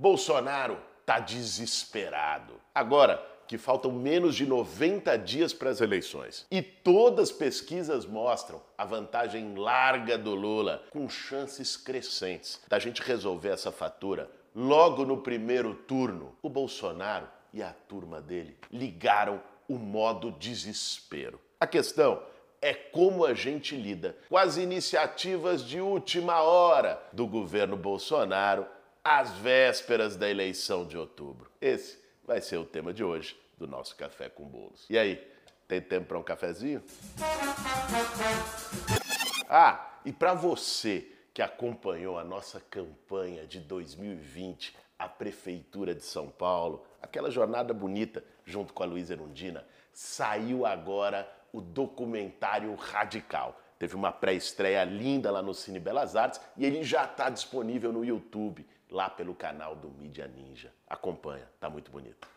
Bolsonaro tá desesperado. Agora que faltam menos de 90 dias para as eleições e todas as pesquisas mostram a vantagem larga do Lula, com chances crescentes da gente resolver essa fatura logo no primeiro turno. O Bolsonaro e a turma dele ligaram o modo desespero. A questão é como a gente lida com as iniciativas de última hora do governo Bolsonaro às vésperas da eleição de outubro. Esse vai ser o tema de hoje do nosso Café com Bolos. E aí, tem tempo para um cafezinho? Ah, e para você que acompanhou a nossa campanha de 2020, a Prefeitura de São Paulo, aquela jornada bonita junto com a Luísa Erundina, saiu agora o documentário Radical. Teve uma pré-estreia linda lá no Cine Belas Artes e ele já está disponível no YouTube, lá pelo canal do Mídia Ninja. Acompanha, tá muito bonito.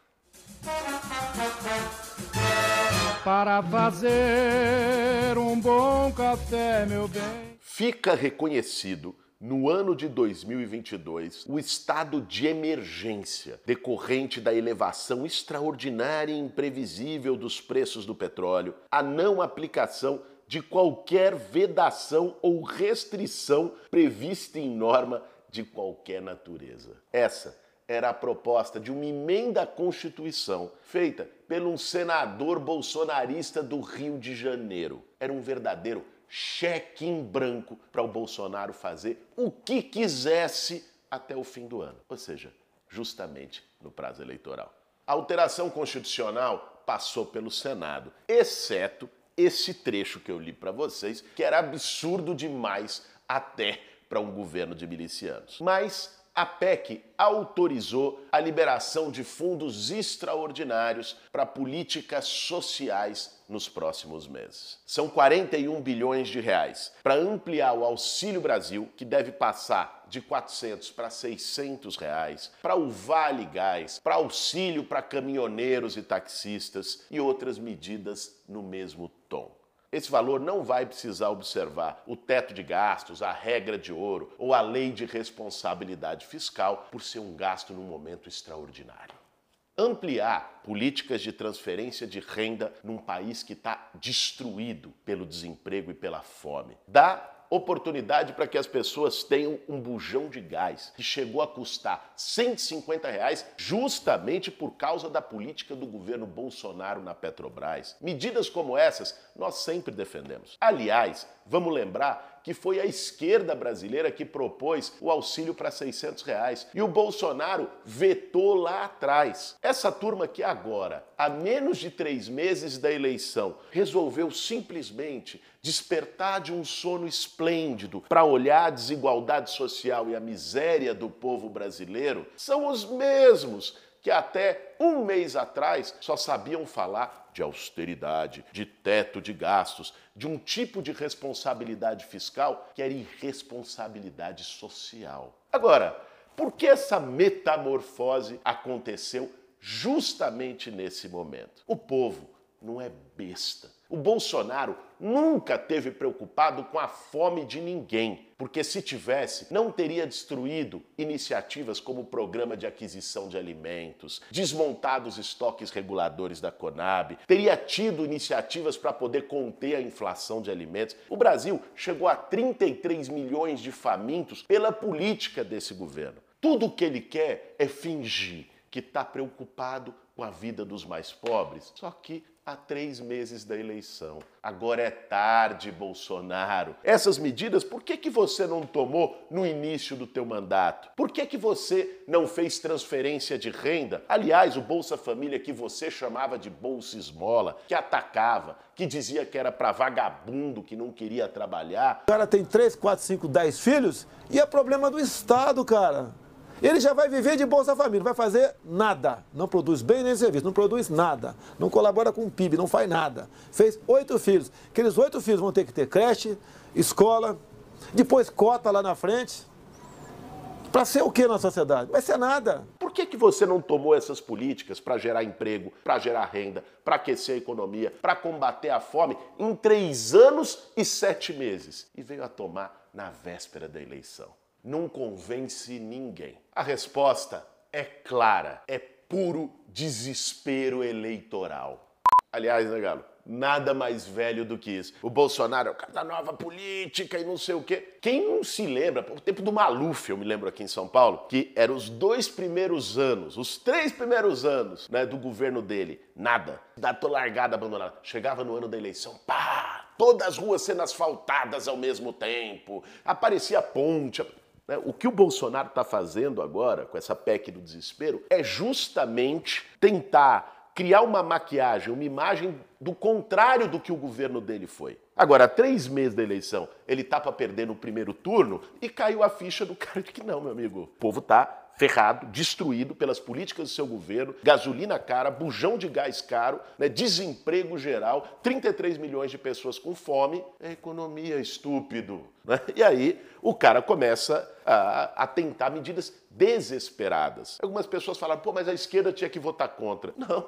Para fazer um bom café, meu bem. Fica reconhecido no ano de 2022 o estado de emergência decorrente da elevação extraordinária e imprevisível dos preços do petróleo, a não aplicação de qualquer vedação ou restrição prevista em norma de qualquer natureza. Essa era a proposta de uma emenda à Constituição feita por um senador bolsonarista do Rio de Janeiro. Era um verdadeiro cheque em branco para o Bolsonaro fazer o que quisesse até o fim do ano, ou seja, justamente no prazo eleitoral. A alteração constitucional passou pelo Senado, exceto esse trecho que eu li para vocês, que era absurdo demais até para um governo de milicianos. Mas a PEC autorizou a liberação de fundos extraordinários para políticas sociais nos próximos meses. São 41 bilhões de reais para ampliar o Auxílio Brasil, que deve passar de 400 para 600 reais, para o Vale Gás, para auxílio para caminhoneiros e taxistas e outras medidas no mesmo tom. Esse valor não vai precisar observar o teto de gastos, a regra de ouro ou a lei de responsabilidade fiscal por ser um gasto num momento extraordinário. Ampliar políticas de transferência de renda num país que está destruído pelo desemprego e pela fome. Dá oportunidade para que as pessoas tenham um bujão de gás que chegou a custar 150 reais justamente por causa da política do governo Bolsonaro na Petrobras. Medidas como essas nós sempre defendemos. Aliás, vamos lembrar que foi a esquerda brasileira que propôs o auxílio para 600 reais. E o Bolsonaro vetou lá atrás. Essa turma que agora, há menos de três meses da eleição, resolveu simplesmente despertar de um sono esplêndido para olhar a desigualdade social e a miséria do povo brasileiro, são os mesmos que até um mês atrás só sabiam falar de austeridade, de teto de gastos, de um tipo de responsabilidade fiscal que era irresponsabilidade social. Agora, por que essa metamorfose aconteceu justamente nesse momento? O povo não é besta. O Bolsonaro nunca teve preocupado com a fome de ninguém, porque se tivesse, não teria destruído iniciativas como o programa de aquisição de alimentos, desmontado os estoques reguladores da Conab, teria tido iniciativas para poder conter a inflação de alimentos. O Brasil chegou a 33 milhões de famintos pela política desse governo. Tudo o que ele quer é fingir que está preocupado com a vida dos mais pobres, só que há três meses da eleição. Agora é tarde, Bolsonaro. Essas medidas, por que, que você não tomou no início do teu mandato? Por que, que você não fez transferência de renda? Aliás, o Bolsa Família que você chamava de Bolsa Esmola, que atacava, que dizia que era para vagabundo, que não queria trabalhar. O cara tem três, quatro, cinco, dez filhos e é problema do Estado, cara. Ele já vai viver de Bolsa Família, não vai fazer nada. Não produz bem nem serviço, não produz nada. Não colabora com o PIB, não faz nada. Fez oito filhos. Aqueles oito filhos vão ter que ter creche, escola, depois cota lá na frente. Para ser o que na sociedade? Vai ser nada. Por que, que você não tomou essas políticas para gerar emprego, para gerar renda, para aquecer a economia, para combater a fome em três anos e sete meses? E veio a tomar na véspera da eleição não convence ninguém. A resposta é clara, é puro desespero eleitoral. Aliás, né, Galo? Nada mais velho do que isso. O Bolsonaro é o cara da nova política e não sei o quê. Quem não se lembra, o tempo do Maluf, eu me lembro aqui em São Paulo, que eram os dois primeiros anos, os três primeiros anos né, do governo dele, nada. Da largada, abandonada. Chegava no ano da eleição, pá! Todas as ruas sendo asfaltadas ao mesmo tempo, aparecia ponte. Né? O que o Bolsonaro está fazendo agora, com essa PEC do desespero, é justamente tentar criar uma maquiagem, uma imagem do contrário do que o governo dele foi. Agora, há três meses da eleição, ele tá para perder no primeiro turno e caiu a ficha do cara de que não, meu amigo. O povo tá ferrado, destruído pelas políticas do seu governo, gasolina cara, bujão de gás caro, né, desemprego geral, 33 milhões de pessoas com fome, é economia estúpido. Né? E aí o cara começa a, a tentar medidas desesperadas. Algumas pessoas falaram, pô, mas a esquerda tinha que votar contra. Não.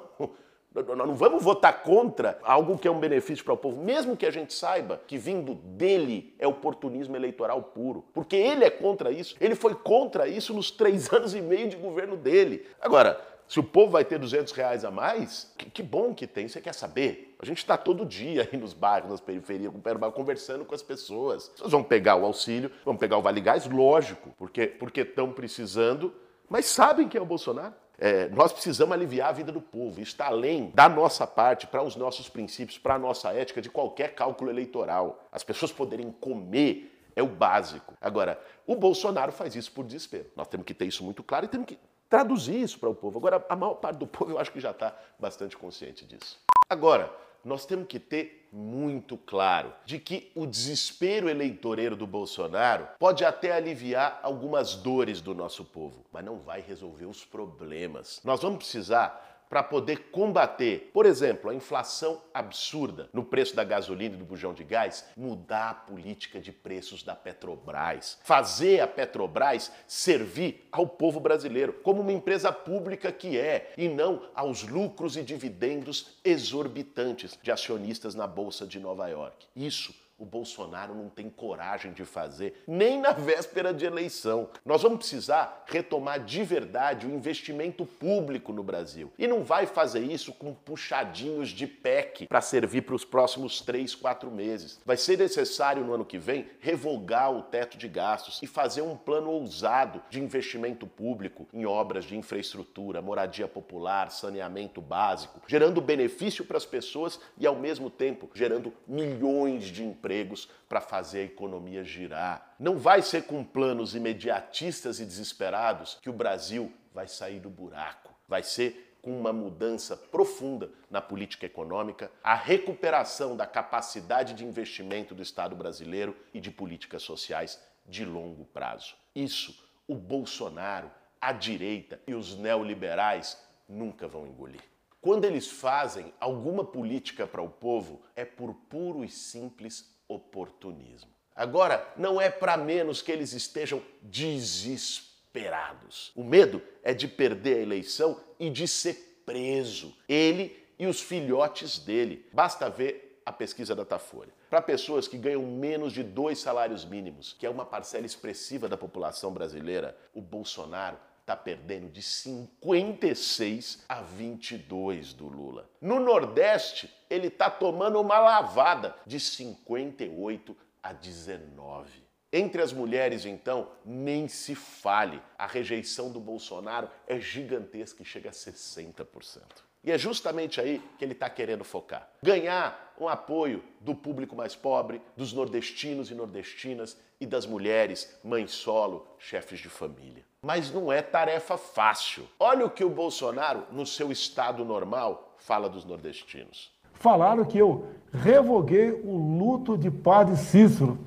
Nós não vamos votar contra algo que é um benefício para o povo, mesmo que a gente saiba que vindo dele é oportunismo eleitoral puro. Porque ele é contra isso. Ele foi contra isso nos três anos e meio de governo dele. Agora, se o povo vai ter 200 reais a mais, que, que bom que tem, você quer saber? A gente está todo dia aí nos bairros, nas periferias, conversando com as pessoas. Vocês vão pegar o auxílio, vão pegar o Vale Gás, lógico, porque estão precisando, mas sabem quem é o Bolsonaro. É, nós precisamos aliviar a vida do povo. Está além da nossa parte, para os nossos princípios, para a nossa ética, de qualquer cálculo eleitoral. As pessoas poderem comer é o básico. Agora, o Bolsonaro faz isso por desespero. Nós temos que ter isso muito claro e temos que traduzir isso para o povo. Agora, a maior parte do povo eu acho que já está bastante consciente disso. Agora, nós temos que ter muito claro de que o desespero eleitoreiro do Bolsonaro pode até aliviar algumas dores do nosso povo, mas não vai resolver os problemas. Nós vamos precisar para poder combater, por exemplo, a inflação absurda no preço da gasolina e do bujão de gás, mudar a política de preços da Petrobras, fazer a Petrobras servir ao povo brasileiro como uma empresa pública que é e não aos lucros e dividendos exorbitantes de acionistas na bolsa de Nova York. Isso o Bolsonaro não tem coragem de fazer, nem na véspera de eleição. Nós vamos precisar retomar de verdade o investimento público no Brasil. E não vai fazer isso com puxadinhos de PEC para servir para os próximos três, quatro meses. Vai ser necessário no ano que vem revogar o teto de gastos e fazer um plano ousado de investimento público em obras de infraestrutura, moradia popular, saneamento básico, gerando benefício para as pessoas e, ao mesmo tempo, gerando milhões de empregos empregos para fazer a economia girar. Não vai ser com planos imediatistas e desesperados que o Brasil vai sair do buraco. Vai ser com uma mudança profunda na política econômica, a recuperação da capacidade de investimento do Estado brasileiro e de políticas sociais de longo prazo. Isso o Bolsonaro, a direita e os neoliberais nunca vão engolir. Quando eles fazem alguma política para o povo, é por puro e simples oportunismo. Agora, não é para menos que eles estejam desesperados. O medo é de perder a eleição e de ser preso. Ele e os filhotes dele. Basta ver a pesquisa da Datafolha. Para pessoas que ganham menos de dois salários mínimos, que é uma parcela expressiva da população brasileira, o Bolsonaro está perdendo de 56 a 22 do Lula. No Nordeste, ele está tomando uma lavada de 58 a 19. Entre as mulheres, então, nem se fale. A rejeição do Bolsonaro é gigantesca e chega a 60%. E é justamente aí que ele está querendo focar. Ganhar um apoio do público mais pobre, dos nordestinos e nordestinas e das mulheres, mães solo, chefes de família. Mas não é tarefa fácil. Olha o que o Bolsonaro, no seu estado normal, fala dos nordestinos. Falaram que eu revoguei o luto de padre Cícero,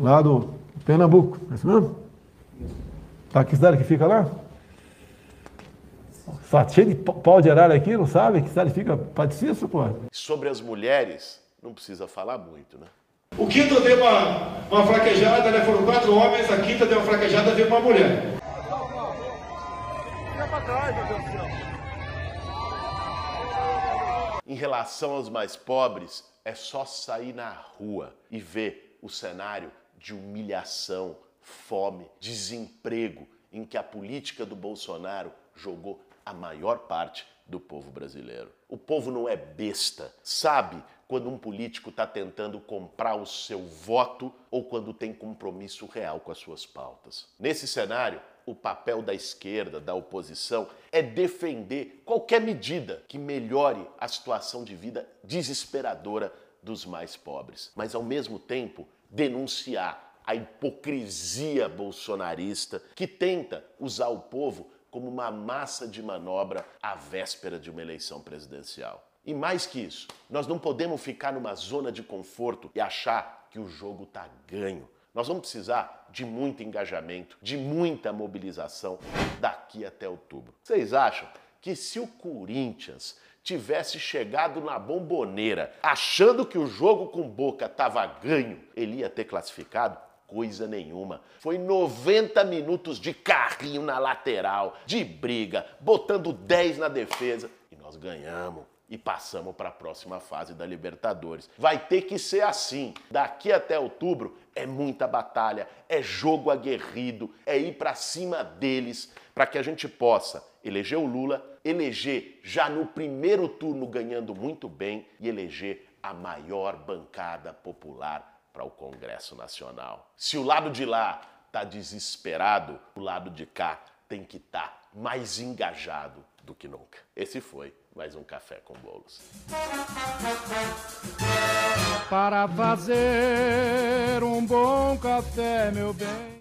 lá do Pernambuco. É isso mesmo? Tá que cidade que fica lá? Cheio de pau de arara aqui, não sabe? Que fica Padecício, pô? Sobre as mulheres, não precisa falar muito, né? O quinto deu uma, uma fraquejada, né? Foram quatro homens, a quinta deu uma fraquejada, veio uma mulher. Em relação aos mais pobres, é só sair na rua e ver o cenário de humilhação, fome, desemprego em que a política do Bolsonaro jogou a maior parte do povo brasileiro. O povo não é besta, sabe quando um político está tentando comprar o seu voto ou quando tem compromisso real com as suas pautas. Nesse cenário, o papel da esquerda, da oposição, é defender qualquer medida que melhore a situação de vida desesperadora dos mais pobres, mas ao mesmo tempo denunciar a hipocrisia bolsonarista que tenta usar o povo como uma massa de manobra à véspera de uma eleição presidencial. E mais que isso, nós não podemos ficar numa zona de conforto e achar que o jogo está ganho. Nós vamos precisar de muito engajamento, de muita mobilização daqui até outubro. Vocês acham que se o Corinthians tivesse chegado na bomboneira achando que o jogo com Boca estava ganho, ele ia ter classificado? Coisa nenhuma. Foi 90 minutos de carrinho na lateral, de briga, botando 10 na defesa e nós ganhamos e passamos para a próxima fase da Libertadores. Vai ter que ser assim. Daqui até outubro é muita batalha, é jogo aguerrido, é ir para cima deles para que a gente possa eleger o Lula, eleger já no primeiro turno ganhando muito bem e eleger a maior bancada popular para o Congresso Nacional. Se o lado de lá está desesperado, o lado de cá tem que estar tá mais engajado do que nunca. Esse foi mais um Café com Bolos. Para fazer um bom café, meu bem.